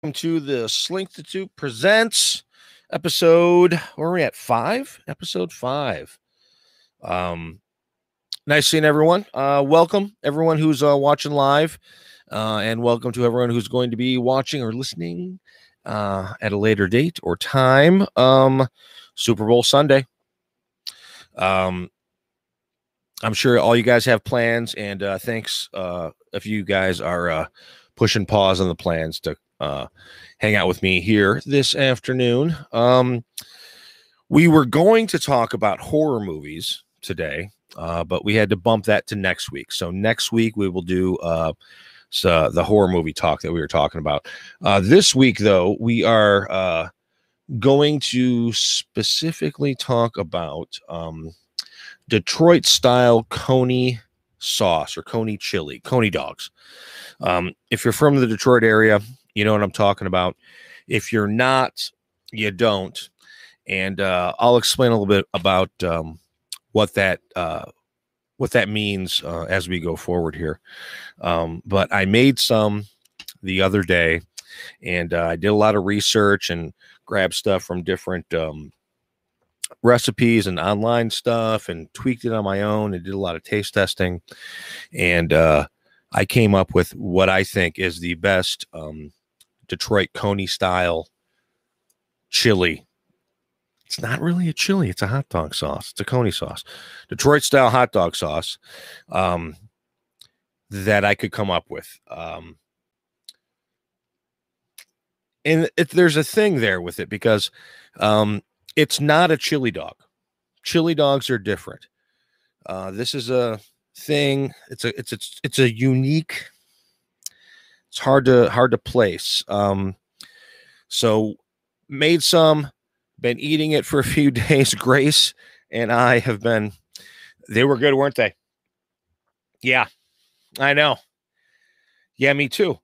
welcome to the Slink the Two presents episode. Where are we at? Five? Episode five. Um, nice seeing everyone. Uh, welcome everyone who's uh, watching live, uh, and welcome to everyone who's going to be watching or listening uh, at a later date or time. Um, Super Bowl Sunday. Um, I'm sure all you guys have plans, and uh, thanks uh, if you guys are uh, pushing pause on the plans to uh, hang out with me here this afternoon. Um, we were going to talk about horror movies today, uh, but we had to bump that to next week. So next week we will do uh, so the horror movie talk that we were talking about. Uh, this week, though, we are uh, going to specifically talk about um, Detroit style coney sauce or coney chili, coney dogs. Um, if you're from the Detroit area, you know what I'm talking about. If you're not, you don't. And uh, I'll explain a little bit about um, what that uh, what that means uh, as we go forward here. Um, but I made some the other day, and uh, I did a lot of research and grabbed stuff from different um, recipes and online stuff, and tweaked it on my own, and did a lot of taste testing, and uh, I came up with what I think is the best um, Detroit Coney style chili it's not really a chili. It's a hot dog sauce. It's a coney sauce, Detroit style hot dog sauce um, that I could come up with. Um, and it, there's a thing there with it because um, it's not a chili dog. Chili dogs are different. Uh, this is a thing. It's a it's it's it's a unique. It's hard to hard to place. Um, so made some been eating it for a few days. Grace and I have been, they were good, weren't they? Yeah, I know. Yeah, me too.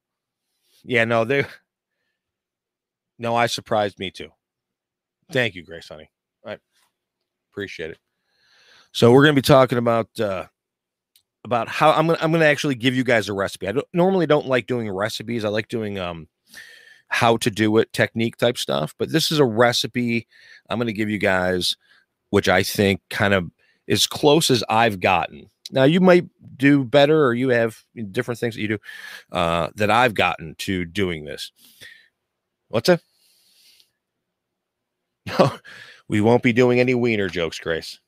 Yeah, no, they, no, I surprised me too. Thank you, Grace, honey. I appreciate it. So we're going to be talking about, uh, about how I'm gonna I'm gonna actually give you guys a recipe. I don't, normally don't like doing recipes. I like doing um how to do it technique type stuff but this is a recipe i'm to give you guys which i think kind of as close as i've gotten. Now you might do better or you have different things that you do uh, that i've gotten to doing this. What's that? No we won't be doing any wiener jokes grace.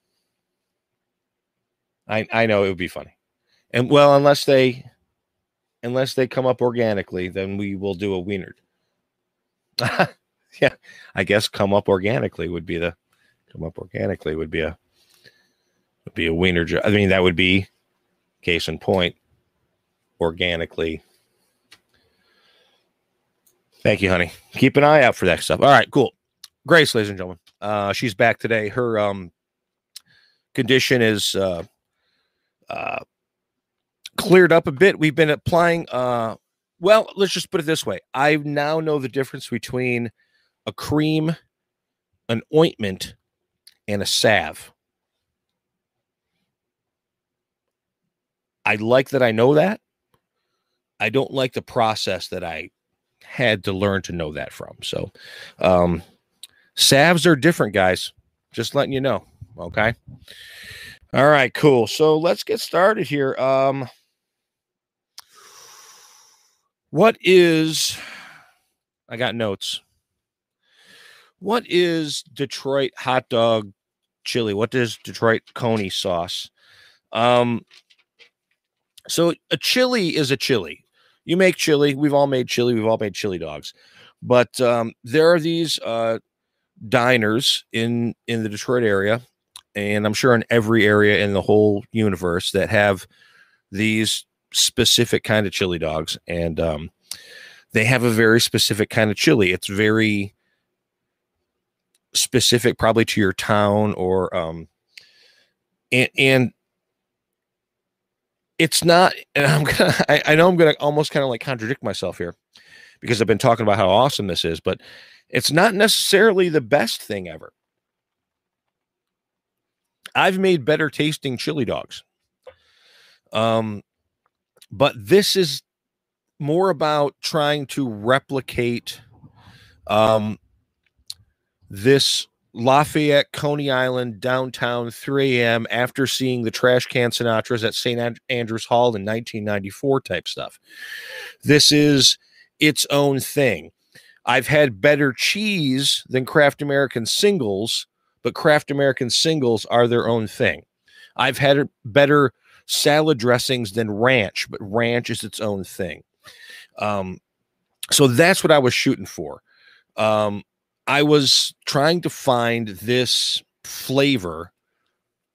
I i know it would be funny and well unless they unless they come up organically then we will do a wiener yeah, I guess come up organically would be the come up organically would be a would be a wiener. I mean, that would be case in point organically. Thank you, honey. Keep an eye out for that stuff. All right, cool. Grace, ladies and gentlemen, uh, she's back today. Her um condition is uh, uh, cleared up a bit. We've been applying uh, well, let's just put it this way. I now know the difference between a cream, an ointment, and a salve. I like that I know that. I don't like the process that I had to learn to know that from. So, um, salves are different, guys. Just letting you know. Okay. All right, cool. So let's get started here. Um, what is, I got notes. What is Detroit hot dog chili? What is Detroit coney sauce? Um, so a chili is a chili. You make chili. We've all made chili. We've all made chili dogs. But um, there are these uh, diners in in the Detroit area, and I'm sure in every area in the whole universe that have these specific kind of chili dogs, and um, they have a very specific kind of chili. It's very specific, probably to your town or um, and, and it's not. And I'm gonna. I, I know I'm gonna almost kind of like contradict myself here because I've been talking about how awesome this is, but it's not necessarily the best thing ever. I've made better tasting chili dogs. Um, but this is more about trying to replicate um, this Lafayette, Coney Island, downtown 3 a.m. after seeing the Trashcan Sinatras at St. Andrews Hall in 1994 type stuff. This is its own thing. I've had better cheese than Kraft American singles, but Kraft American singles are their own thing. I've had better salad dressings than ranch, but ranch is its own thing. Um, so that's what I was shooting for. Um, I was trying to find this flavor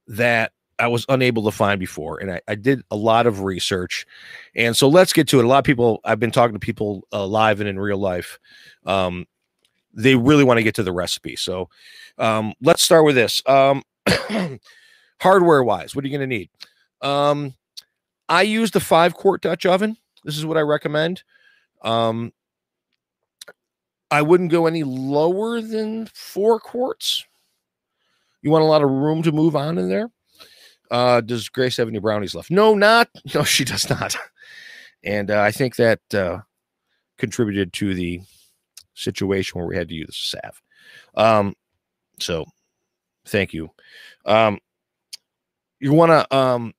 that I was unable to find before. And I, I, did a lot of research. And so let's get to it. A lot of people, I've been talking to people uh, live and in real life. Um, they really want to get to the recipe. So um, let's start with this. Um, hardware wise, what are you going to need? Um, I used a five quart Dutch oven. This is what I recommend. Um, I wouldn't go any lower than four quarts. You want a lot of room to move on in there. Uh, does Grace have any brownies left? No, not. No, she does not. And uh, I think that uh, contributed to the situation where we had to use the salve. Um, so thank you. Um, you want to um,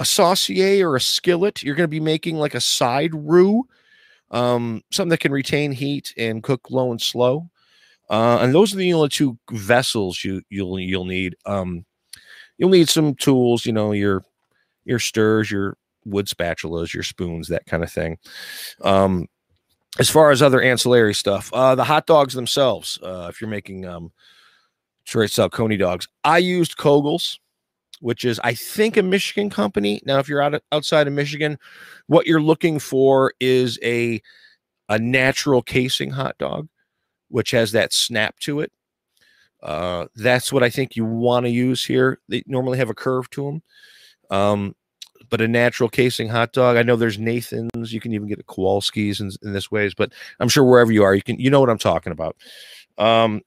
a saucier or a skillet. You're going to be making like a side roux um, something that can retain heat and cook low and slow. Uh, and those are the only two vessels you you'll you'll need. Um, you'll need some tools, you know, your your stirs, your wood spatulas, your spoons, that kind of thing. Um, as far as other ancillary stuff, uh, the hot dogs themselves, uh, if you're making um, straight coney dogs, I used Koegels which is I think a Michigan company. Now, if you're out of, outside of Michigan, what you're looking for is a a natural casing hot dog, which has that snap to it. Uh, that's what I think you want to use here. They normally have a curve to them. Um, but a natural casing hot dog. I know there's Nathan's. You can even get a Kowalski's in, in this ways, but I'm sure wherever you are, you can you know what I'm talking about. Um,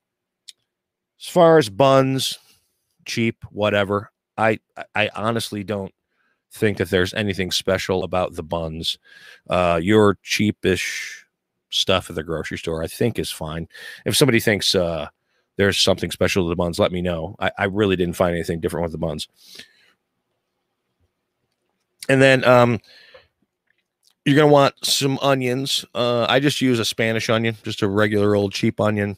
as far as buns, cheap, whatever. I I honestly don't think that there's anything special about the buns. Uh, your cheapish stuff at the grocery store, I think, is fine. If somebody thinks uh, there's something special to the buns, let me know. I, I really didn't find anything different with the buns. And then um, you're gonna want some onions. Uh, I just use a Spanish onion, just a regular old cheap onion,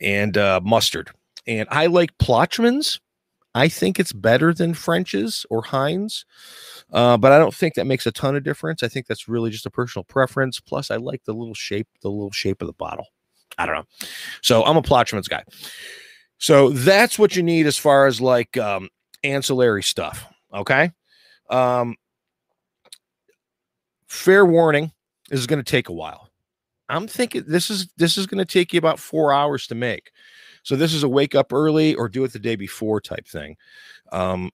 and uh, mustard. And I like Plochmans I think it's better than French's or Heinz, uh, but I don't think that makes a ton of difference. I think that's really just a personal preference. Plus, I like the little shape, the little shape of the bottle. I don't know. So I'm a Plochman's guy. So that's what you need as far as like um, ancillary stuff. Okay. Um, fair warning, this is going to take a while. I'm thinking this is this is going to take you about four hours to make. So this is a wake up early or do it the day before type thing. Um,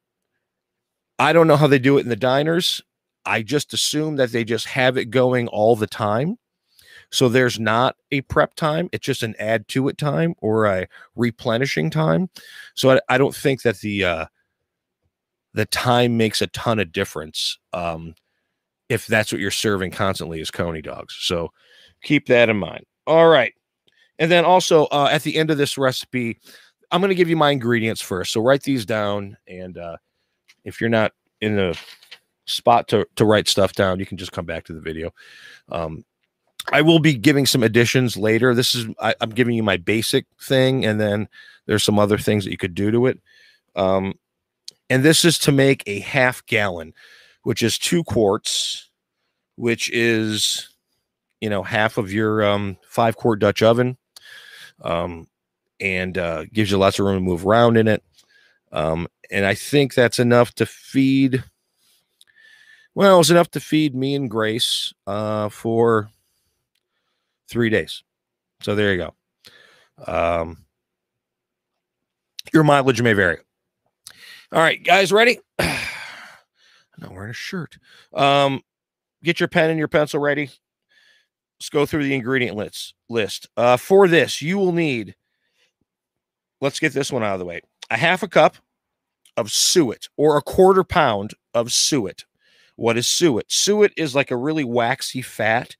I don't know how they do it in the diners. I just assume that they just have it going all the time. So there's not a prep time. It's just an add to it time or a replenishing time. So I, I don't think that the uh, the time makes a ton of difference um, if that's what you're serving constantly as coney dogs. So keep that in mind. All right. And then also uh, at the end of this recipe, I'm going to give you my ingredients first. So write these down. And uh, if you're not in the spot to, to write stuff down, you can just come back to the video. Um, I will be giving some additions later. This is, I, am giving you my basic thing. And then there's some other things that you could do to it. Um, and this is to make a half gallon, which is two quarts, which is, you know, half of your um, five quart Dutch oven um, and uh, gives you lots of room to move around in it. Um, and I think that's enough to feed. Well, it's enough to feed me and Grace uh, for three days. So there you go. Um, your mileage may vary. All right, guys, ready? I'm not wearing a shirt. Um, get your pen and your pencil ready. Let's go through the ingredient list. List uh, for this, you will need. Let's get this one out of the way. A half a cup of suet or a quarter pound of suet, What is suet? Suet is like a really waxy fat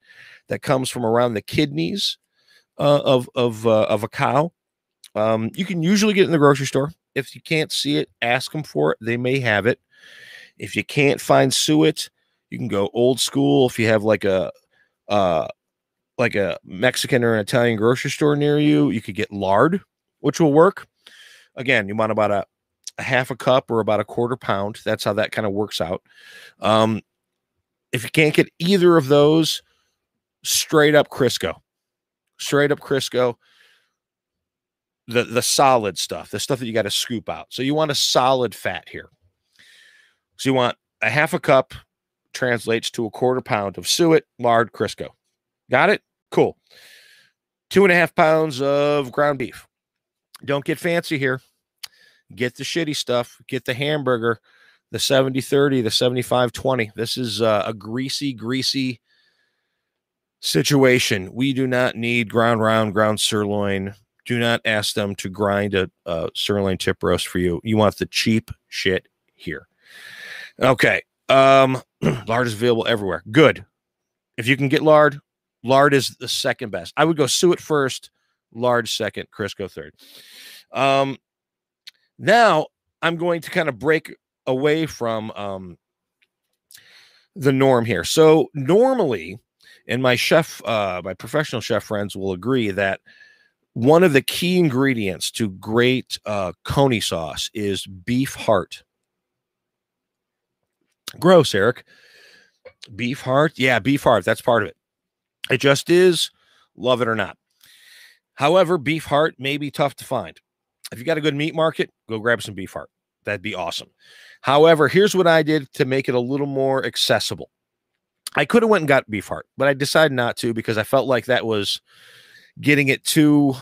that comes from around the kidneys uh, of of uh, of a cow. Um, you can usually get it in the grocery store. If you can't see it, ask them for it. They may have it. If you can't find suet, you can go old school. If you have like a uh, like a Mexican or an Italian grocery store near you, you could get lard, which will work. Again, you want about a, a half a cup or about a quarter pound. That's how that kind of works out. Um, if you can't get either of those, straight up Crisco, straight up Crisco, the the solid stuff, the stuff that you got to scoop out. So you want a solid fat here. So you want a half a cup translates to a quarter pound of suet, lard, Crisco. Got it? Cool. Two and a half pounds of ground beef. Don't get fancy here. Get the shitty stuff. Get the hamburger, the 70 30, the 75 20. This is uh, a greasy, greasy situation. We do not need ground round, ground sirloin. Do not ask them to grind a, a sirloin tip roast for you. You want the cheap shit here. Okay. Um, lard is available everywhere. Good. If you can get lard, lard is the second best. I would go suet first, lard second, Crisco third. Um, now I'm going to kind of break away from um the norm here. So normally, and my chef, uh, my professional chef friends will agree that one of the key ingredients to great uh, coney sauce is beef heart. Gross, Eric. Beef heart. Yeah, beef heart. That's part of it. It just is, love it or not. However, beef heart may be tough to find. If you got a good meat market, go grab some beef heart. That'd be awesome. However, here's what I did to make it a little more accessible. I could have went and got beef heart, but I decided not to because I felt like that was getting it too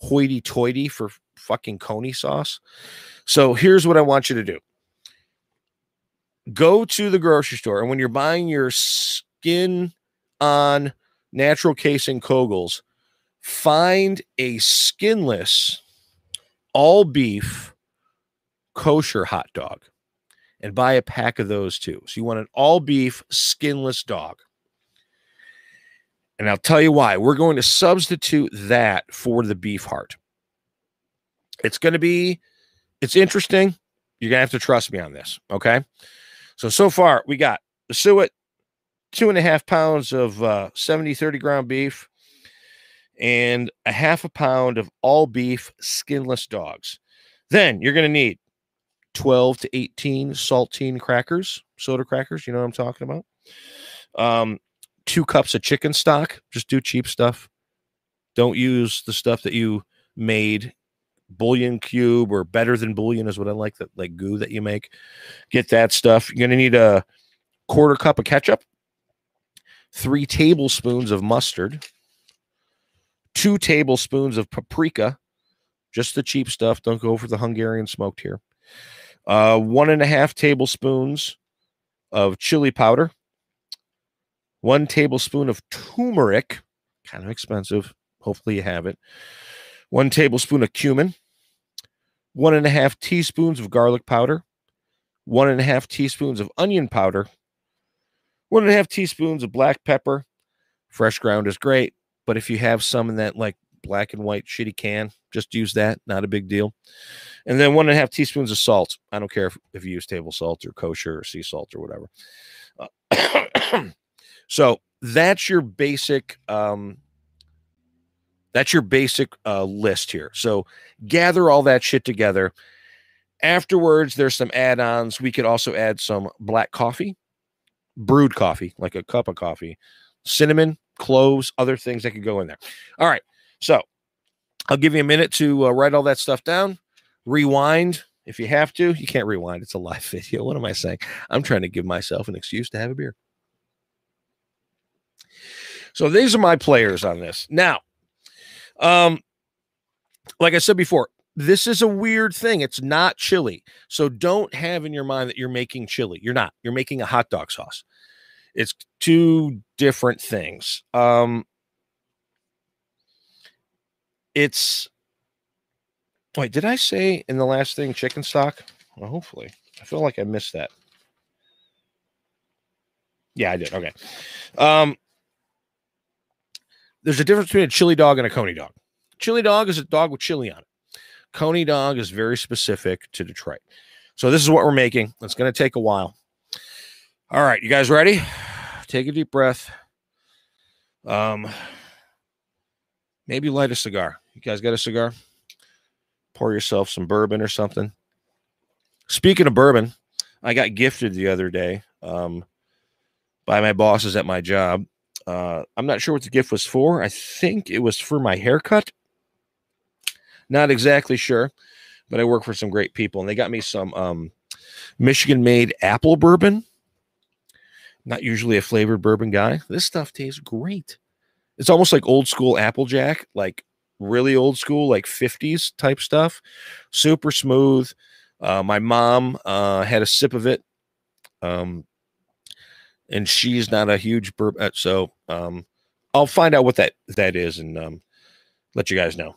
hoity-toity for fucking coney sauce. So here's what I want you to do go to the grocery store and when you're buying your skin on natural casing Koegels find a skinless all beef kosher hot dog and buy a pack of those too. So you want an all beef skinless dog. And i'll tell you why. We're going to substitute that for the beef heart. It's going to be it's interesting. You're going to have to trust me on this okay? So, so far we got the suet, two and a half pounds of uh, 70, 30 ground beef, and a half a pound of all beef skinless dogs. Then you're going to need 12 to 18 saltine crackers, soda crackers. You know what I'm talking about? Um, two cups of chicken stock. Just do cheap stuff. Don't use the stuff that you made. Bouillon cube or better than Bouillon is what I like that like goo that you make. Get that stuff. You're gonna need a quarter cup of ketchup, three tablespoons of mustard, two tablespoons of paprika, just the cheap stuff. Don't go for the Hungarian smoked here. Uh, one and a half tablespoons of chili powder, one tablespoon of turmeric, kind of expensive. Hopefully, you have it one tablespoon of cumin, one and a half teaspoons of garlic powder, one and a half teaspoons of onion powder, one and a half teaspoons of black pepper. Fresh ground is great, but if you have some in that like black and white shitty can, just use that. Not a big deal. And then one and a half teaspoons of salt. I don't care if, if you use table salt or kosher or sea salt or whatever. Uh, so that's your basic um, that's your basic uh, list here. So gather all that shit together. Afterwards, there's some add ons. We could also add some black coffee, brewed coffee, like a cup of coffee, cinnamon, cloves, other things that could go in there. All right. So I'll give you a minute to uh, write all that stuff down, rewind if you have to. You can't rewind, it's a live video. What am I saying? I'm trying to give myself an excuse to have a beer. So these are my players on this. Now, um, like I said before, this is a weird thing. It's not chili. So don't have in your mind that you're making chili. You're not. You're making a hot dog sauce. It's two different things. Um, it's wait, did I say in the last thing chicken stock? Well, hopefully. I feel like I missed that. Yeah, I did. Okay. Um, there's a difference between a chili dog and a coney dog. Chili dog is a dog with chili on it. Coney dog is very specific to Detroit. So this is what we're making. It's going to take a while. All right, you guys ready? Take a deep breath. Um, maybe light a cigar. You guys got a cigar? Pour yourself some bourbon or something. Speaking of bourbon, I got gifted the other day um, by my bosses at my job. Uh, I'm not sure what the gift was for. I think it was for my haircut. Not exactly sure, but I work for some great people, and they got me some um, Michigan made apple bourbon. Not usually a flavored bourbon guy. This stuff tastes great. It's almost like old school Applejack, like really old school, like 50s type stuff. Super smooth. Uh, my mom uh, had a sip of it. Um, and she's not a huge bourbon, uh, so um, I'll find out what that that is and um, let you guys know.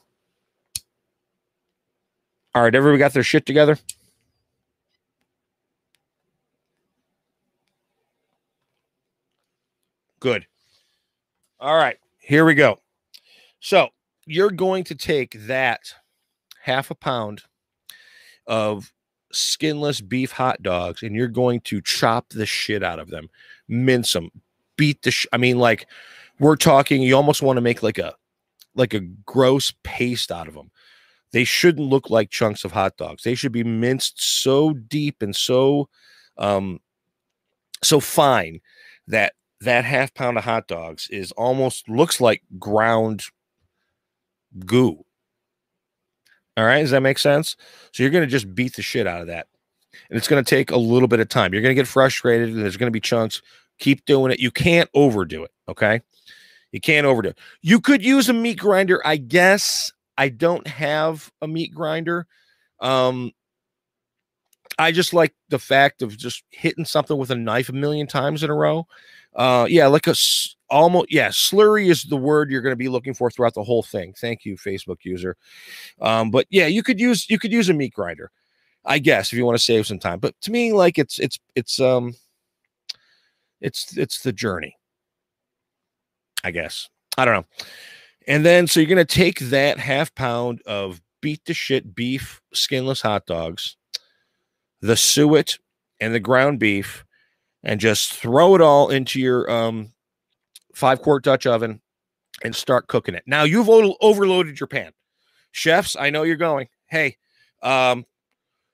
All right, everybody got their shit together? Good. All right, here we go. So you're going to take that half a pound of skinless beef hot dogs and you're going to chop the shit out of them, mince them, beat the sh- I mean like we're talking you almost want to make like a like a gross paste out of them. They shouldn't look like chunks of hot dogs. They should be minced so deep and so um so fine that that half pound of hot dogs is almost looks like ground goo. All right, does that make sense? So you're going to just beat the shit out of that. And it's going to take a little bit of time. You're going to get frustrated and there's going to be chunks. Keep doing it. You can't overdo it, okay? You can't overdo it. You could use a meat grinder, I guess. I don't have a meat grinder. Um I just like the fact of just hitting something with a knife a million times in a row. Uh, yeah, like a almost yeah, slurry is the word you're going to be looking for throughout the whole thing. Thank you, Facebook user. Um, but yeah, you could use you could use a meat grinder, I guess, if you want to save some time. But to me, like it's it's it's um it's it's the journey. I guess. I don't know. And then so you're gonna take that half pound of beat the shit beef skinless hot dogs, the suet and the ground beef, and just throw it all into your um, five quart Dutch oven and start cooking it. Now you've overloaded your pan. Chefs, I know you're going, hey, um,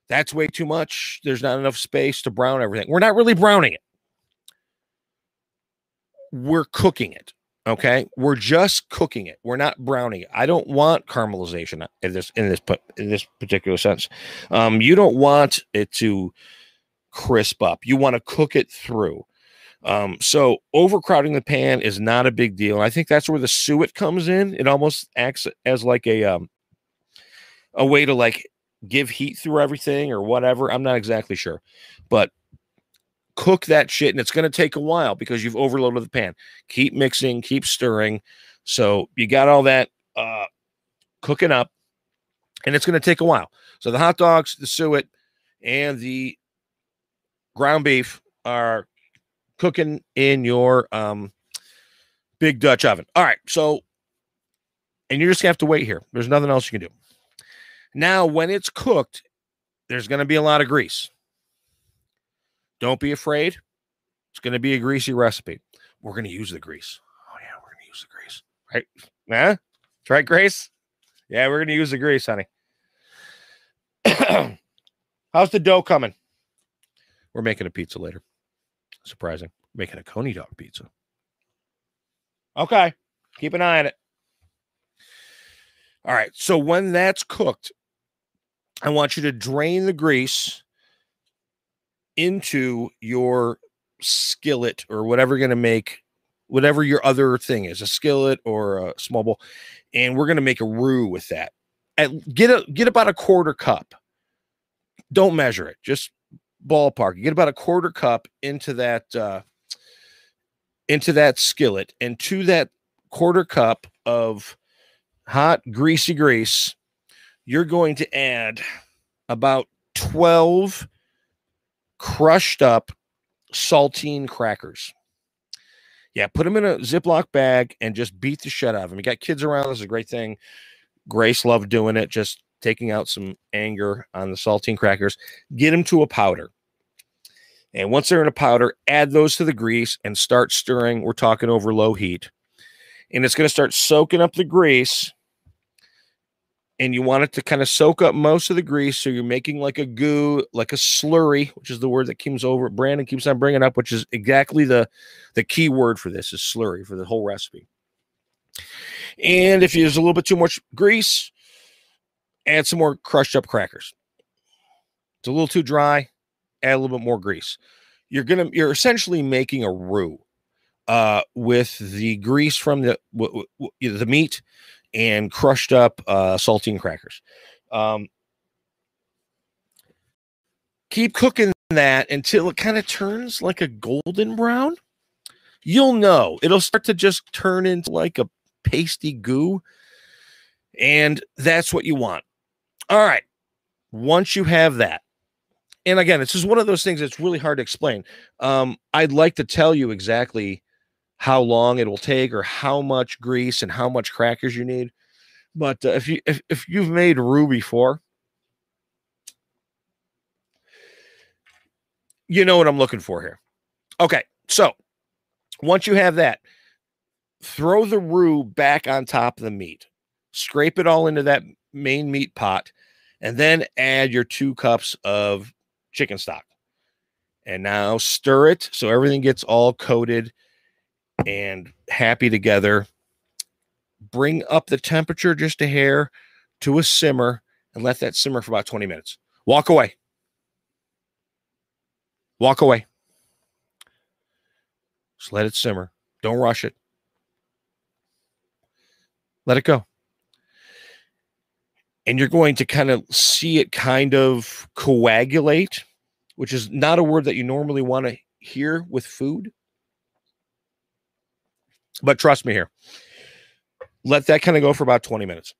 that's way too much. There's not enough space to brown everything. We're not really browning it. We're cooking it. Okay, we're just cooking it. We're not browning it. I don't want caramelization in this in this in this particular sense. Um, you don't want it to crisp up. You want to cook it through. Um, so overcrowding the pan is not a big deal. I think that's where the suet comes in. It almost acts as like a um, a way to like give heat through everything or whatever. I'm not exactly sure, but cook that shit and it's going to take a while because you've overloaded the pan. Keep mixing, keep stirring. So you got all that uh, cooking up and it's going to take a while. So the hot dogs, the suet, and the ground beef are cooking in your um, big Dutch oven. All right. So, and you're just going to have to wait here. There's nothing else you can do. Now, when it's cooked, there's going to be a lot of grease. Don't be afraid. It's going to be a greasy recipe. We're going to use the grease. Oh, yeah, we're going to use the grease. Right? Yeah? That's right, Grace? Yeah, we're going to use the grease, honey. How's the dough coming? We're making a pizza later. Surprising. Making a Coney dog pizza. Okay. Keep an eye on it. All right. So when that's cooked, I want you to drain the grease into your skillet or whatever going to make, whatever your other thing is, a skillet or a small bowl. And we're going to make a roux with that. At, get a get about a quarter cup. Don't measure it. Just ballpark. Get about a quarter cup into that uh, into that skillet, and to that quarter cup of hot greasy grease, you're going to add about 12 crushed up saltine crackers. Yeah, put them in a Ziploc bag and just beat the shit out of them. You got kids around. This is a great thing. Grace loved doing it, just taking out some anger on the saltine crackers. Get them to a powder. And once they're in a powder, add those to the grease and start stirring. We're talking over low heat. And it's going to start soaking up the grease and you want it to kind of soak up most of the grease. So you're making like a goo, like a slurry, which is the word that comes over. Brandon keeps on bringing up, which is exactly the the key word for this is slurry for the whole recipe. And if you use a little bit too much grease, add some more crushed up crackers. It's a little too dry, add a little bit more grease. You're gonna you're essentially making a roux uh, with the grease from the w- w- the meat and crushed up uh, saltine crackers. Um, keep cooking that until it kind of turns like a golden brown. You'll know it'll start to just turn into like a pasty goo. And that's what you want. All right. Once you have that, and again, this is one of those things that's really hard to explain. Um, I'd like to tell you exactly how long it will take or how much grease and how much crackers you need. But uh, if you if, if you've made roux before, you know what I'm looking for here. Okay, so once you have that, throw the roux back on top of the meat. Scrape it all into that main meat pot, and then add your two cups of chicken stock. And now stir it so everything gets all coated and happy together. Bring up the temperature just a hair to a simmer and let that simmer for about 20 minutes. Walk away. Walk away. Just let it simmer. Don't rush it. Let it go. And you're going to kind of see it kind of coagulate, which is not a word that you normally want to hear with food. But trust me here. Let that kind of go for about 20 minutes.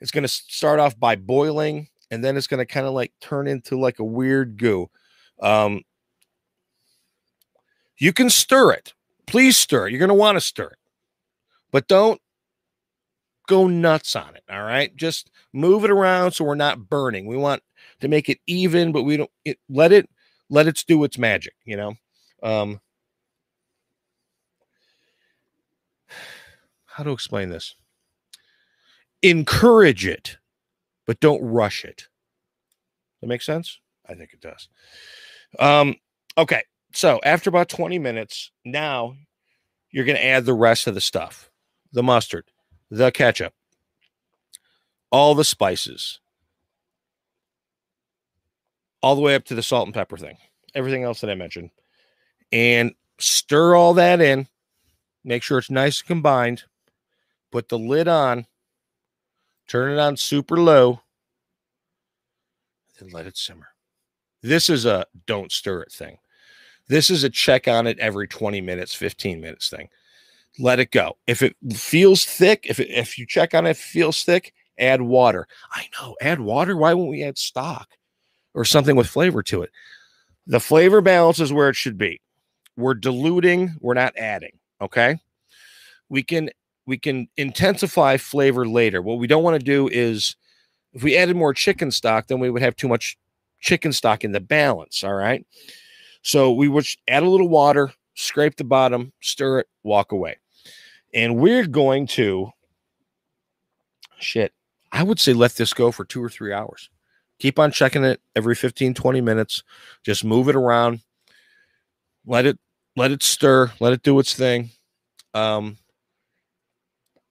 It's going to start off by boiling and then it's going to kind of like turn into like a weird goo. Um, you can stir it. Please stir it. You're going to want to stir it, but don't go nuts on it. All right. Just move it around so we're not burning. We want to make it even, but we don't it, let it let it do its magic, you know. Um, how to explain this? Encourage it, but don't rush it. That makes sense? I think it does. Um, okay. So after about 20 minutes, now you're going to add the rest of the stuff the mustard, the ketchup, all the spices, all the way up to the salt and pepper thing, everything else that I mentioned, and stir all that in. Make sure it's nice and combined put the lid on, turn it on super low, and let it simmer. This is a don't stir it thing. This is a check on it every 20 minutes, 15 minutes thing. Let it go. If it feels thick, if it, if you check on it, it feels thick, add water. I know, add water. Why won't we add stock or something with flavor to it? The flavor balance is where it should be. We're diluting, we're not adding. Okay. We can we can intensify flavor later. What we don't want to do is if we added more chicken stock, then we would have too much chicken stock in the balance. All right. So we would add a little water, scrape the bottom, stir it, walk away. And we're going to shit. I would say let this go for two or three hours. Keep on checking it every 15, 20 minutes. Just move it around. Let it let it stir, let it do its thing. Um,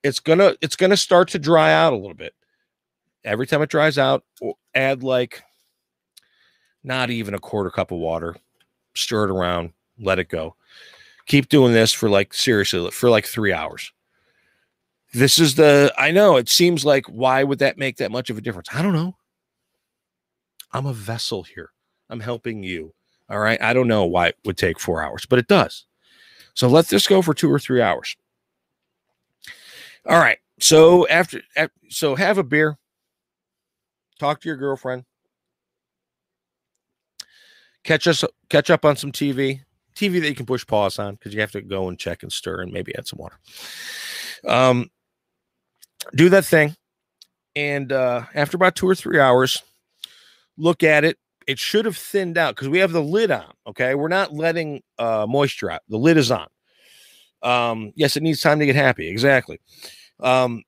it's gonna it's gonna start to dry out a little bit. Every time it dries out, add like not even a quarter cup of water, stir it around, let it go. Keep doing this for like seriously for like three hours. This is the I know it seems like why would that make that much of a difference? I don't know. I'm a vessel here. I'm helping you. All right. I don't know why it would take four hours, but it does. So let this go for two or three hours. All right. So after, so have a beer. Talk to your girlfriend. Catch us catch up on some TV. TV that you can push pause on because you have to go and check and stir and maybe add some water. Um, do that thing, and uh, after about two or three hours, look at it. It should have thinned out because we have the lid on. Okay, we're not letting uh, moisture out. The lid is on. Um, yes, it needs time to get happy. Exactly. Um,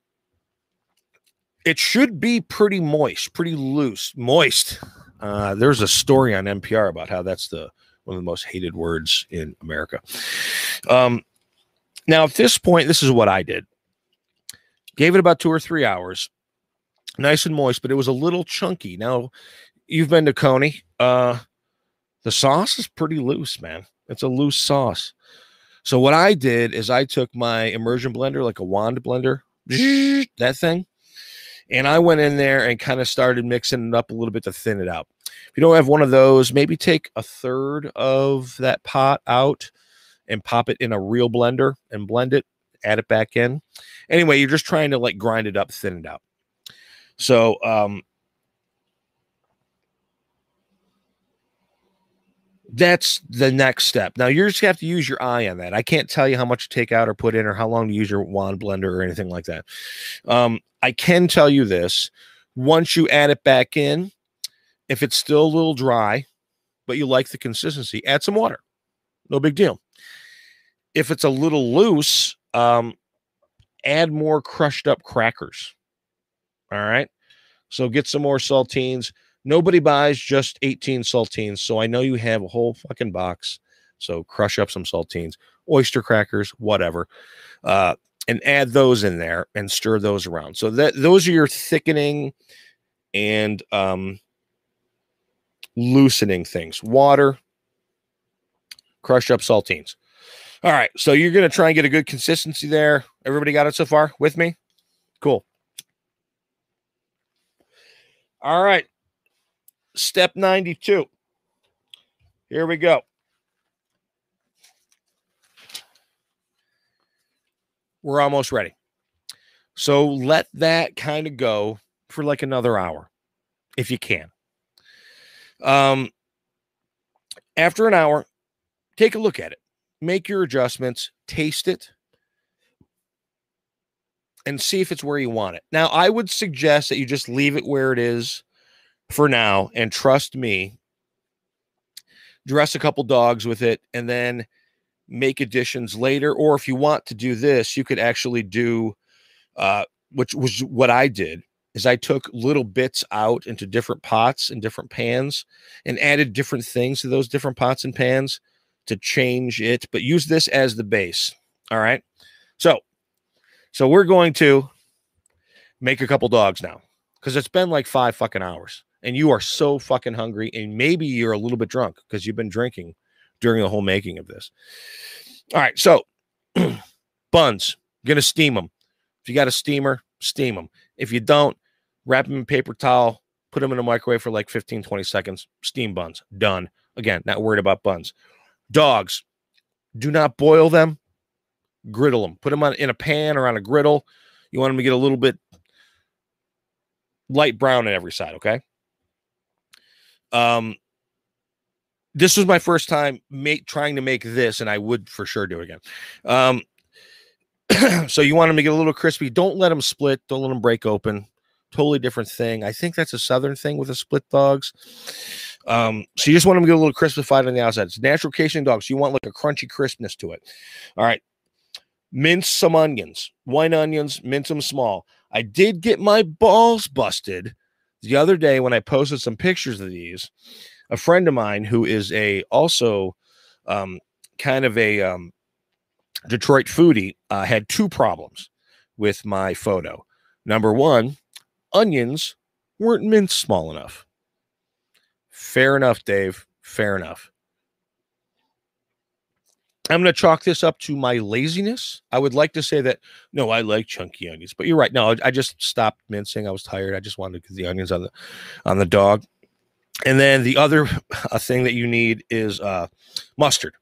it should be pretty moist, pretty loose, moist. Uh, there's a story on NPR about how that's the one of the most hated words in America. Um, now, at this point, this is what I did. Gave it about two or three hours, nice and moist, but it was a little chunky. Now, you've been to Coney. Uh, the sauce is pretty loose, man. It's a loose sauce. So what I did is I took my immersion blender, like a wand blender, that thing, and I went in there and kind of started mixing it up a little bit to thin it out. If you don't have one of those, maybe take a third of that pot out and pop it in a real blender and blend it, add it back in. Anyway, you're just trying to like grind it up, thin it out. So um, that's the next step. Now you're just have to use your eye on that. I can't tell you how much to take out or put in or how long to use your wand blender or anything like that. Um, I can tell you this once you add it back in, if it's still a little dry, but you like the consistency, add some water. No big deal. If it's a little loose, um, add more crushed up crackers. All right. So get some more saltines Nobody buys just 18 saltines. So I know you have a whole fucking box. So crush up some saltines, oyster crackers, whatever. Uh, and add those in there and stir those around. So that those are your thickening and um, loosening things. Water, crush up saltines. All right, so you're going to try and get a good consistency there. Everybody got it so far with me? Cool. All right, step 92. Here we go. We're almost ready. So let that kind of go for like another hour if you can. Um, after an hour, take a look at it, make your adjustments, taste it, and see if it's where you want it. Now, I would suggest that you just leave it where it is for now and trust me dress a couple dogs with it and then make additions later. Or if you want to do this you could actually do uh which was what i did is i took little bits out into different pots and different pans and added different things to those different pots and pans to change it but use this as the base. All right? So so we're going to make a couple dogs now because it's been like five fucking hours and you are so fucking hungry and maybe you're a little bit drunk because you've been drinking during the whole making of this. All right, so buns, gonna steam them. If you got a steamer, steam them. If you don't, wrap them in paper towel, put them in a microwave for like 15, 20 seconds, steam buns, done. Again, not worried about buns. Dogs, do not boil them, griddle them. Put them on in a pan or on a griddle. You want them to get a little bit light brown on every side, okay? Um, this was my first time make trying to make this, and I would for sure do it again. Um, so you want them to get a little crispy. Don't let them split. Don't let them break open. Totally different thing. I think that's a southern thing with the split dogs. Um, so you just want them to get a little crispified on the outside. It's natural casing dogs. So you want like a crunchy crispness to it. All right. Mince some onions, white onions, mince them small. I did get my balls busted the other day when I posted some pictures of these, a friend of mine who is a also um, kind of a um, Detroit foodie uh, had two problems with my photo. Number one, onions weren't minced small enough. Fair enough, Dave. Fair enough. I'm going to chalk this up to my laziness. I would like to say that no, I like chunky onions, but you're right. No, I just stopped mincing. I was tired. I just wanted to get the onions on the on the dog. And then the other thing that you need is uh, mustard.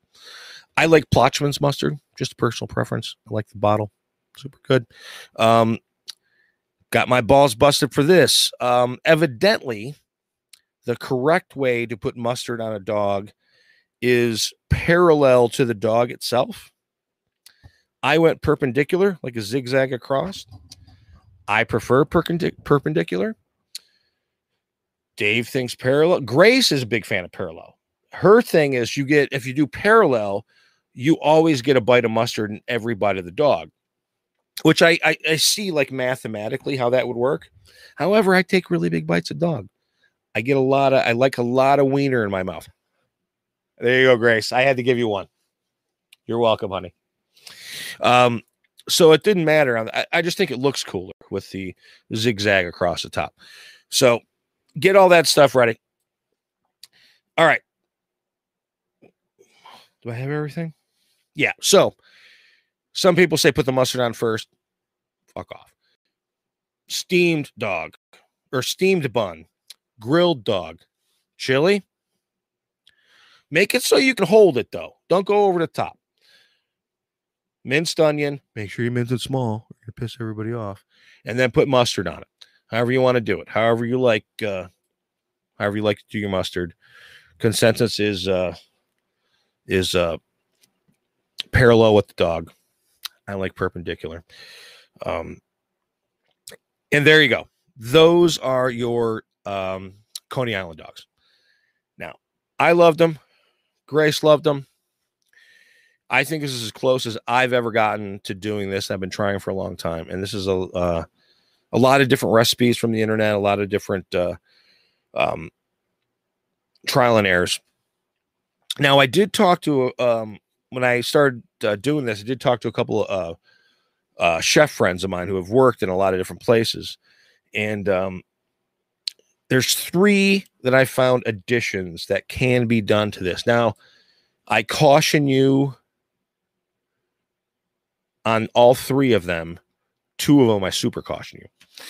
I like Plochman's mustard, just a personal preference. I like the bottle, super good. Um, got my balls busted for this. Um, evidently, the correct way to put mustard on a dog is parallel to the dog itself. I went perpendicular, like a zigzag across. I prefer perpendic- perpendicular. Dave thinks parallel. Grace is a big fan of parallel. Her thing is you get, if you do parallel, you always get a bite of mustard in every bite of the dog, which I, I, I see like mathematically how that would work. However, I take really big bites of dog. I get a lot of, I like a lot of wiener in my mouth. There you go, Grace. I had to give you one. You're welcome, honey. Um, so it didn't matter. I, I just think it looks cooler with the zigzag across the top. So get all that stuff ready. All right. Do I have everything? Yeah. So some people say put the mustard on first. Fuck off. Steamed dog or steamed bun, grilled dog, chili. Make it so you can hold it though. Don't go over the top. Minced onion. Make sure you mince it small or you piss everybody off. And then put mustard on it. However you want to do it. However you like uh however you like to do your mustard. Consensus is uh is uh parallel with the dog. I like perpendicular. Um, and there you go. Those are your um, Coney Island dogs. Now, I loved them. Grace loved them. I think this is as close as I've ever gotten to doing this. I've been trying for a long time, and this is a uh, a lot of different recipes from the internet, a lot of different uh, um, trial and errors. Now, I did talk to um, when I started uh, doing this, I did talk to a couple of uh, uh, chef friends of mine who have worked in a lot of different places, and um, there's three that I found additions that can be done to this. Now, I caution you on all three of them. Two of them, I super caution you.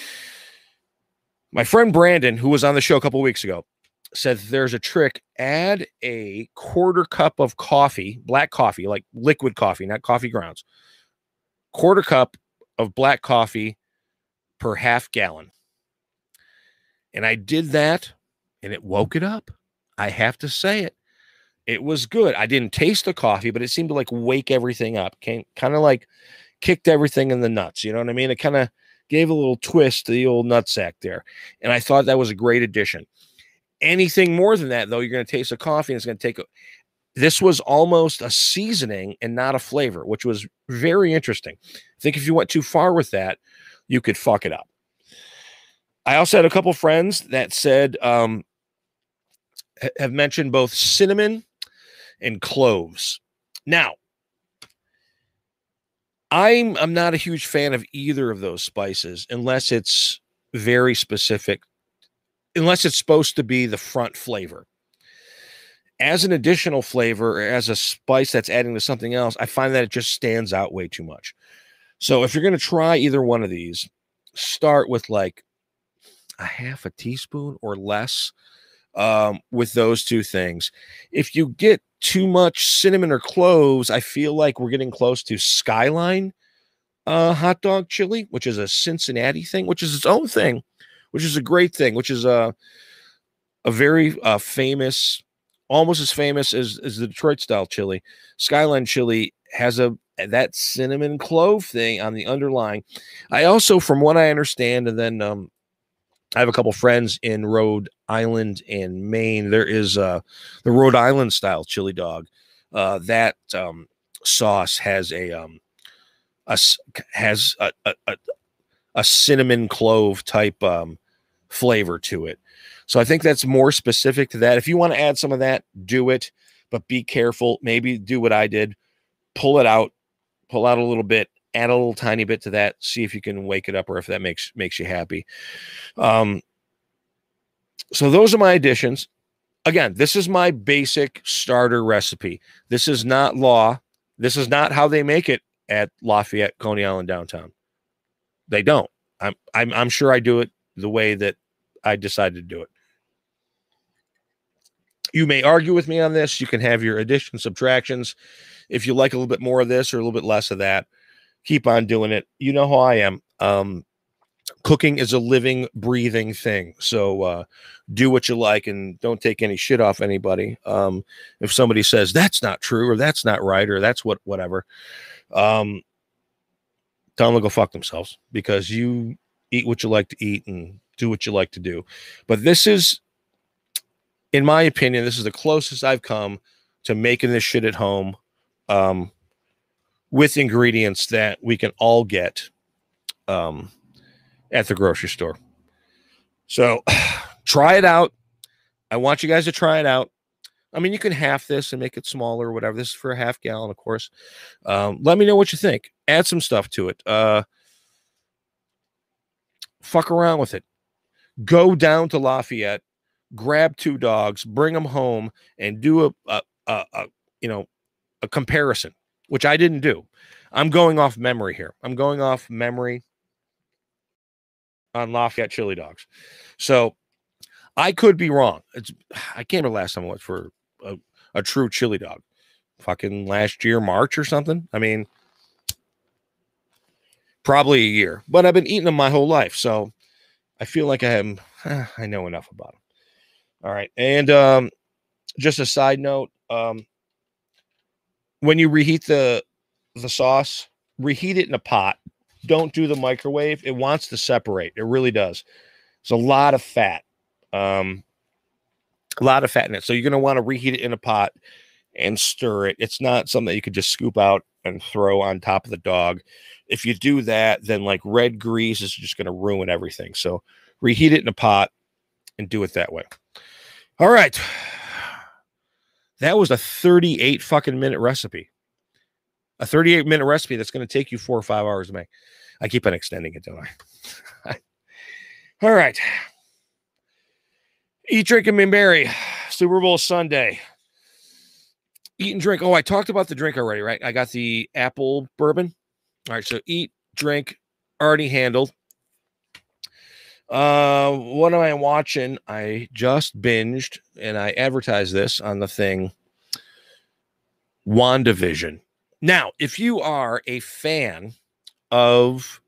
My friend Brandon, who was on the show a couple weeks ago, said there's a trick add a quarter cup of coffee black coffee like liquid coffee not coffee grounds quarter cup of black coffee per half gallon and i did that and it woke it up. I have to say it. It was good. I didn't taste the coffee but it seemed to like wake everything up. Came kind of like kicked everything in the nuts you know what i mean? It kind of gave a little twist to the old nutsack there. And i thought that was a great addition. Anything more than that, though, you're going to taste the coffee and it's going to take a, this was almost a seasoning and not a flavor, which was very interesting. I think if you went too far with that, you could fuck it up. I also had a couple friends that said, um, have mentioned both cinnamon and cloves. Now, I'm I'm not a huge fan of either of those spices unless it's very specific unless it's supposed to be the front flavor. As an additional flavor or as a spice that's adding to something else, I find that it just stands out way too much. So if you're going to try either one of these, start with like a half a teaspoon or less um, with those two things. If you get too much cinnamon or cloves, I feel like we're getting close to Skyline uh, hot dog chili, which is a Cincinnati thing, which is its own thing which is a great thing, which is a a very uh, famous, almost as famous as as the Detroit style chili. Skyline chili has a that cinnamon clove thing on the underlying. I also, from what I understand, and then um, I have a couple friends in Rhode Island and Maine. There is uh, the Rhode Island style chili dog. Uh, that um, sauce has a um, a has a, a, a, cinnamon clove type um, flavor to it. So I think that's more specific to that. If you want to add some of that, do it, but be careful. Maybe do what I did, pull it out, pull out a little bit, add a little tiny bit to that, see if you can wake it up or if that makes makes you happy. Um, so those are my additions. Again, this is my basic starter recipe. This is not law. This is not how they make it at Lafayette, Coney Island downtown. They don't. I'm I'm I'm sure I do it the way that I decided to do it. You may argue with me on this. You can have your addition subtractions. If you like a little bit more of this or a little bit less of that, keep on doing it. You know how I am. Um, cooking is a living, breathing thing. So uh, do what you like and don't take any shit off anybody. Um, if somebody says that's not true or that's not right or that's what whatever, um, tell them to go fuck themselves because you eat what you like to eat and do what you like to do. But this is, in my opinion, this is the closest I've come to making this shit at home um, with ingredients that we can all get. Um, at the grocery store. So try it out. I want you guys to try it out. I mean, you can half this and make it smaller or whatever. This is for a half gallon, of course. Um, let me know what you think. Add some stuff to it. Uh, fuck around with it. Go down to Lafayette, grab two dogs, bring them home, and do a, a, a, a you know a comparison, which I didn't do. I'm going off memory here. I'm going off memory on Lafayette chili dogs. So I could be wrong. It's I can't remember last time I went for a, a true chili dog. Fucking last year, March or something. I mean, probably a year, but I've been eating them my whole life. So I feel like I am I know enough about them. All right. And um just a side note, um when you reheat the the sauce, reheat it in a pot don't do the microwave. It wants to separate. It really does. It's a lot of fat. Um, a lot of fat in it. So you're going to want to reheat it in a pot and stir it. It's not something you could just scoop out and throw on top of the dog. If you do that, then like red grease is just going to ruin everything. So reheat it in a pot and do it that way. All right. That was a 38 fucking minute recipe a 38 minute recipe that's going to take you four or five hours to make. I keep on extending it, don't I? All right. Eat, drink, and be merry. Super Bowl Sunday. Eat and drink. Oh, I talked about the drink already, right? I got the apple bourbon. All right. So eat, drink, already handled. Uh, what am I watching? I just binged and I advertised this on the thing. WandaVision. Now, if you are a fan of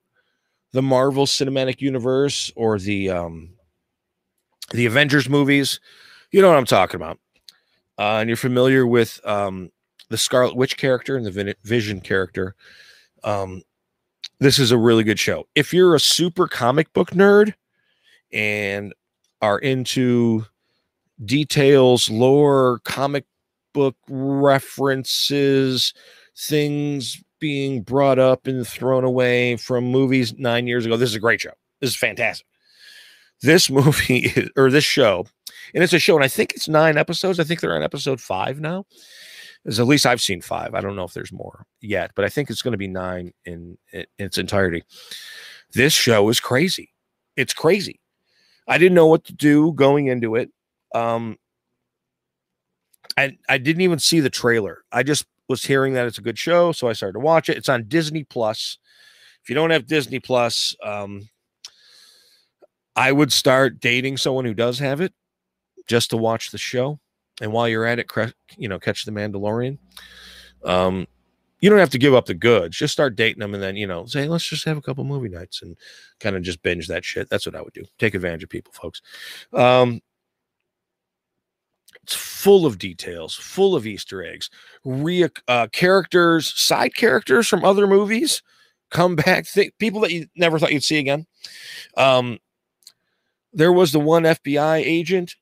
the Marvel Cinematic Universe or the um, the Avengers movies, you know what I'm talking about. Uh, and you're familiar with um, the Scarlet Witch character and the Vision character. Um, this is a really good show. If you're a super comic book nerd and are into details, lore, comic book references, things being brought up and thrown away from movies nine years ago. This is a great show. This is fantastic. This movie or this show, and it's a show, and I think it's nine episodes. I think they're on episode five now. As at least I've seen five. I don't know if there's more yet, but I think it's going to be nine in, in its entirety. This show is crazy. It's crazy. I didn't know what to do going into it. Um, I I didn't even see the trailer. I just was hearing that it's a good show, so I started to watch it. It's on Disney Plus. If you don't have Disney Plus, um, I would start dating someone who does have it just to watch the show. And while you're at it, you know, catch the Mandalorian. Um, you don't have to give up the goods. Just start dating them and then, you know, say, let's just have a couple movie nights and kind of just binge that shit. That's what I would do. Take advantage of people, folks. Um, it's full of details, full of Easter eggs, re- uh, characters, side characters from other movies come back, th- people that you never thought you'd see again. Um, there was the one FBI agent.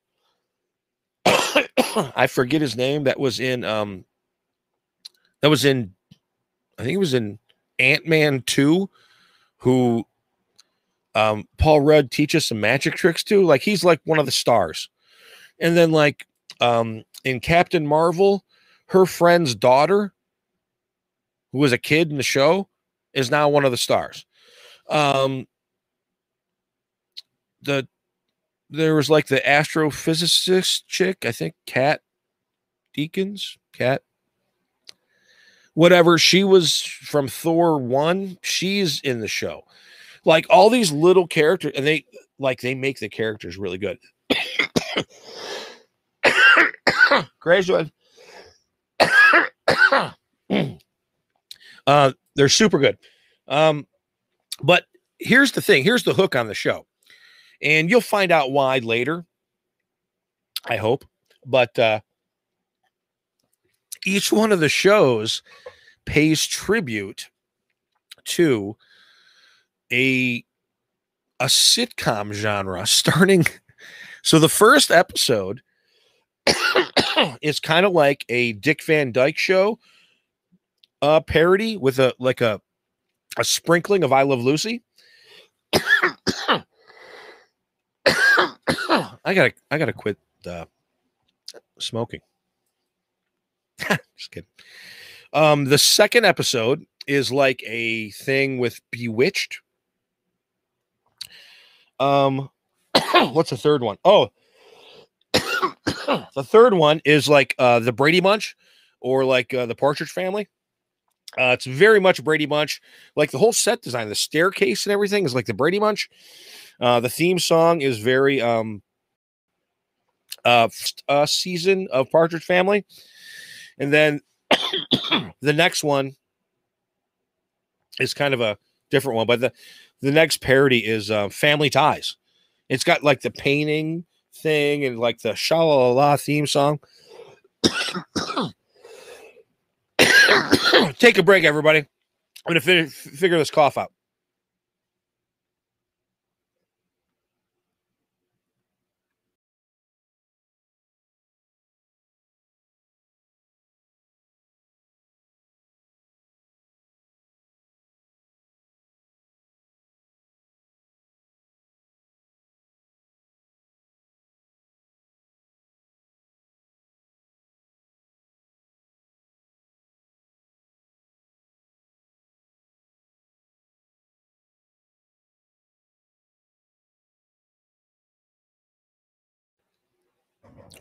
I forget his name. That was in um, that was in, I think it was in Ant Man two, who um Paul Rudd teaches some magic tricks to. Like he's like one of the stars. And then like um, in Captain Marvel, her friend's daughter, who was a kid in the show, is now one of the stars. Um, the there was like the astrophysicist chick, I think, Kat Dennings, Kat, whatever. She was from Thor one. She's in the show. Like all these little characters, and they like they make the characters really good. Graduate. uh, they're super good. Um, but here's the thing here's the hook on the show and you'll find out why later i hope but uh each one of the shows pays tribute to a a sitcom genre starting so the first episode is kind of like a Dick Van Dyke show uh parody with a like a a sprinkling of I Love Lucy. I gotta I gotta quit uh, smoking. Just kidding. Um, the second episode is like a thing with Bewitched. Um, what's the third one? Oh, the third one is like uh, the Brady Bunch or like uh, the Partridge Family. Uh, it's very much Brady Bunch. Like the whole set design, the staircase and everything is like the Brady Bunch. Uh, the theme song is very um uh, uh season of Partridge Family. And then the next one is kind of a different one, but the the next parody is uh, Family Ties. It's got like the painting thing and like the shala la theme song. Take a break, everybody. I'm gonna fi- figure this cough out.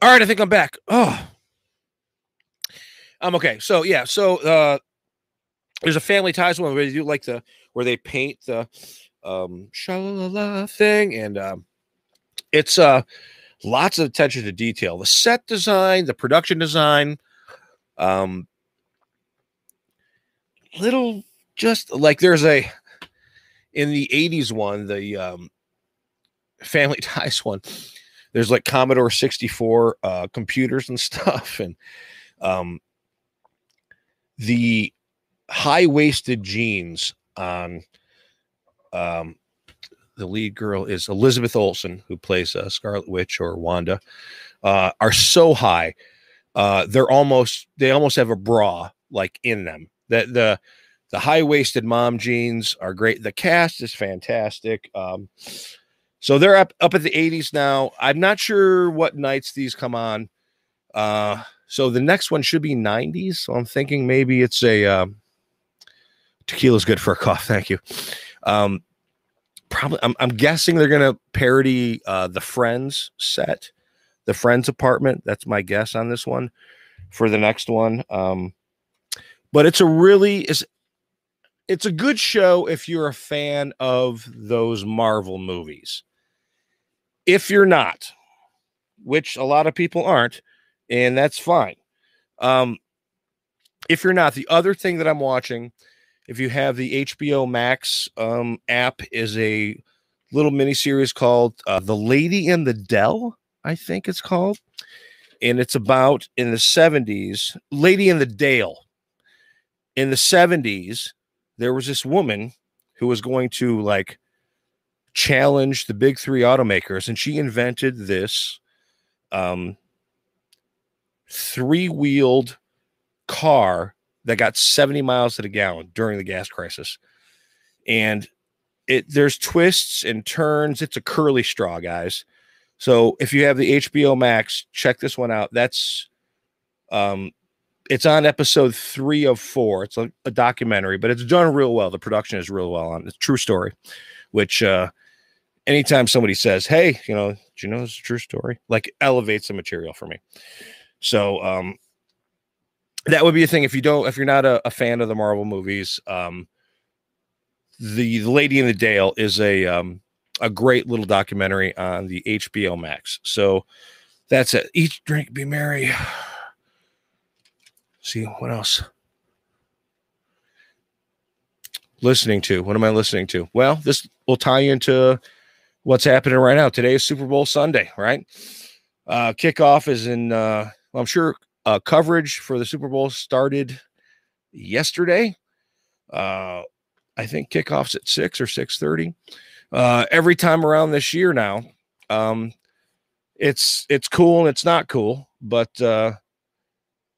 All right, I think I'm back. Oh, I'm okay. So yeah, so uh, there's a family ties one where they do like the where they paint the um shalala thing, and um, it's uh lots of attention to detail. The set design, the production design, um, little just like there's a in the 80s one, the um family ties one there's like Commodore 64 uh, computers and stuff, and um, the high waisted jeans on um, the lead girl is Elizabeth Olsen, who plays uh, Scarlet Witch or Wanda, uh, are so high. Uh, they're almost they almost have a bra like in them. That the the high waisted mom jeans are great. The cast is fantastic. Um, so they're up up at the 80s now. I'm not sure what nights these come on. Uh, so the next one should be 90s. So I'm thinking maybe it's a um, tequila's good for a cough. Thank you. Um, probably I'm, I'm guessing they're gonna parody uh, the Friends set, the Friends apartment. That's my guess on this one for the next one. Um, but it's a really is it's a good show if you're a fan of those Marvel movies. If you're not, which a lot of people aren't, and that's fine. Um, if you're not, the other thing that I'm watching, if you have the HBO Max um, app, is a little mini series called uh, "The Lady in the Dale." I think it's called, and it's about in the 70s, Lady in the Dale. In the 70s, there was this woman who was going to like challenge the big three automakers, and she invented this um, three wheeled car that got 70 miles to the gallon during the gas crisis. And it there's twists and turns. It's a curly straw, guys. So if you have the HBO Max, check this one out. That's um it's on episode three of four. It's a, a documentary, but it's done real well. The production is real well on it's true story, which uh anytime somebody says, Hey, you know, do you know it's a true story? Like elevates the material for me. So um that would be a thing if you don't if you're not a, a fan of the Marvel movies. Um the, the Lady in the Dale is a um a great little documentary on the HBO Max. So that's it. Each drink, be merry. See what else? listening to? What am I listening to? Well, this will tie into what's happening right now. Today is Super Bowl Sunday, right? Uh, kickoff is in, uh, I'm sure uh, coverage for the Super Bowl started yesterday. Uh, I think kickoffs at six or six thirty. Uh, every time around this year now, um, it's it's cool and it's not cool. But uh,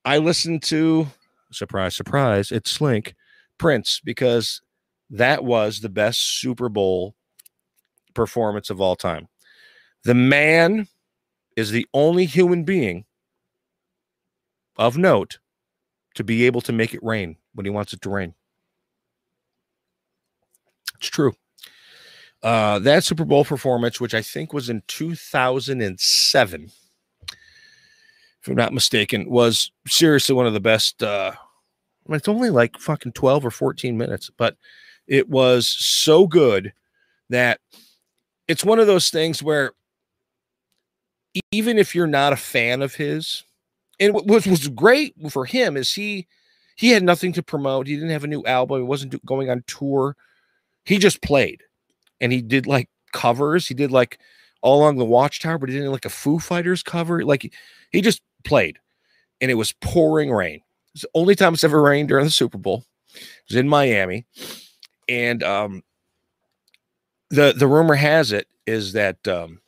I listen to surprise, surprise. It's Slink Prince because that was the best Super Bowl performance of all time. The man is the only human being of note to be able to make it rain when he wants it to rain. It's true. Uh, that Super Bowl performance, which I think was in 2007, if I'm not mistaken, was seriously one of the best. Uh, it's only like fucking 12 or 14 minutes, but it was so good that it's one of those things where even if you're not a fan of his, and what was, great for him is he he had nothing to promote. He didn't have a new album. He wasn't going on tour. He just played, and he did like covers. He did like all along the Watchtower, but he did like a Foo Fighters cover. Like he just played, and it was pouring rain. It's the only time it's ever rained during the Super Bowl. It was in Miami, and um, the the rumor has it is that um,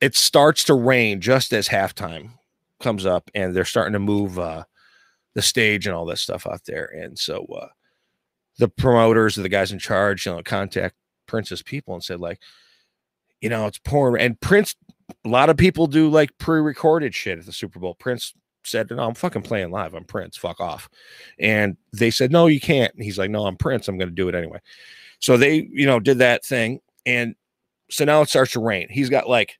it starts to rain just as halftime comes up, and they're starting to move uh, the stage and all that stuff out there. And so uh, the promoters or the guys in charge, you know, contact Prince's people and said like, you know, it's pouring. And Prince, a lot of people do like pre-recorded shit at the Super Bowl. Prince said, "No, I'm fucking playing live. I'm Prince. Fuck off." And they said, "No, you can't." And he's like, "No, I'm Prince. I'm going to do it anyway." So they, you know, did that thing, and so now it starts to rain. He's got like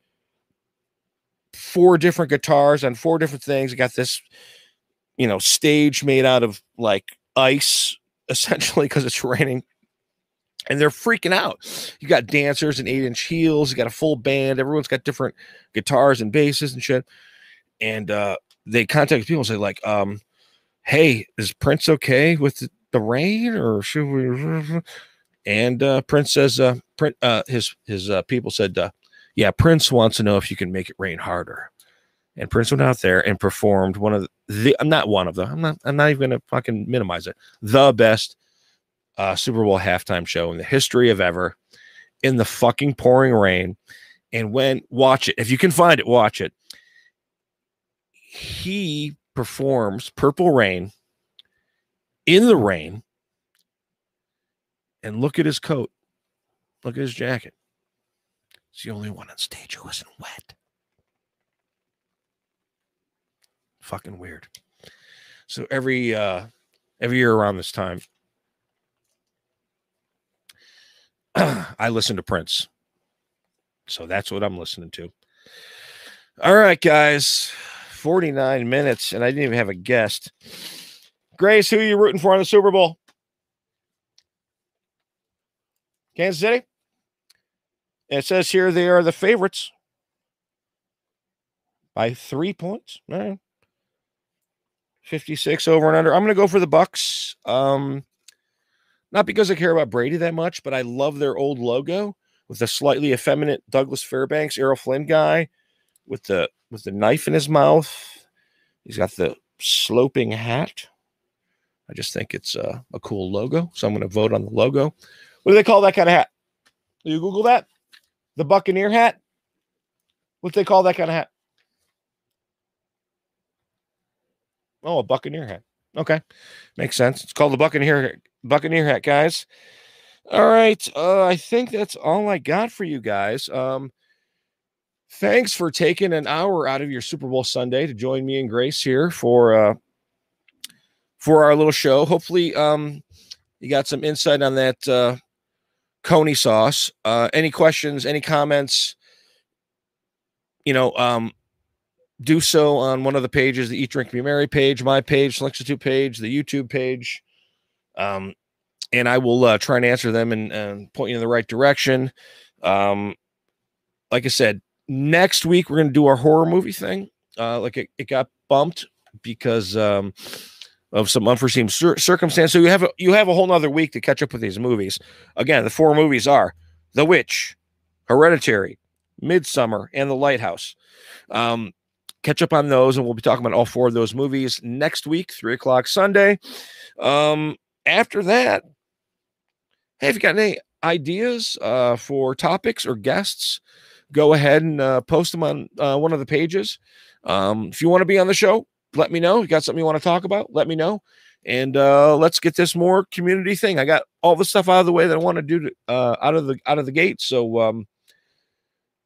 four different guitars on four different things. He got this, you know, stage made out of like ice, essentially, because it's raining. And they're freaking out. You got dancers and eight inch heels. You got a full band. Everyone's got different guitars and basses and shit. And uh, they contact people and say, like, um, hey, is Prince okay with the, the rain or should we? And uh, Prince says, uh, Prince, uh, his his uh, people said, uh, yeah, Prince wants to know if you can make it rain harder. And Prince went out there and performed one of the, I'm not one of them. I'm not, I'm not even to fucking minimize it. The best uh, Super Bowl halftime show in the history of ever in the fucking pouring rain. And when, watch it. If you can find it, watch it. He performs Purple Rain in the rain. And look at his coat. Look at his jacket. It's the only one on stage who isn't wet. Fucking weird. So every uh every year around this time, I listen to Prince. So that's what I'm listening to. All right, guys. 49 minutes, and I didn't even have a guest. Grace, who are you rooting for in the Super Bowl? Kansas City? It says here they are the favorites by three points. All right. 56 over and under. I'm going to go for the Bucs. Um, not because I care about Brady that much, but I love their old logo with the slightly effeminate Douglas Fairbanks, Errol Flynn guy with the with the knife in his mouth. He's got the sloping hat. I just think it's a, a cool logo, so I'm going to vote on the logo. What do they call that kind of hat? You Google that. The Buccaneer hat? What do they call that kind of hat? Oh, a Buccaneer hat. Okay. Makes sense. It's called the Buccaneer Buccaneer hat, guys. All right. Uh, I think that's all I got for you guys. Um, thanks for taking an hour out of your Super Bowl Sunday to join me and Grace here for uh for our little show. Hopefully, um, you got some insight on that uh Coney sauce. Uh, any questions, any comments, you know, um, do so on one of the pages, the Eat, Drink, Be Merry page, my page, 2 page, the YouTube page. Um, and I will uh, try and answer them and, and point you in the right direction. Um, like I said, next week we're going to do our horror movie thing. Uh, like it, it got bumped because um, of some unforeseen cir- circumstance. So you have a, you have a whole nother week to catch up with these movies. Again, the four movies are The Witch, Hereditary, Midsommar, and The Lighthouse. Um, catch up on those, and we'll be talking about all four of those movies next week, three o'clock Sunday. Um, after that, hey, if you got any ideas uh, for topics or guests, go ahead and uh, post them on uh, one of the pages. Um, if you want to be on the show, let me know. You got something you want to talk about? Let me know. And uh, let's get this more community thing. I got all the stuff out of the way that I want to do uh, out of the out of the gate. So um,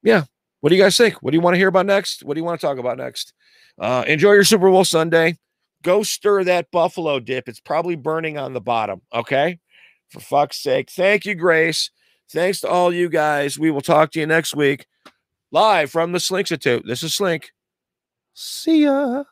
yeah, what do you guys think? What do you want to hear about next? What do you want to talk about next? Uh, enjoy your Super Bowl Sunday. Go stir that buffalo dip. It's probably burning on the bottom. Okay, for fuck's sake. Thank you, Grace. Thanks to all you guys. We will talk to you next week live from the Slinksitude. This is Slink. See ya.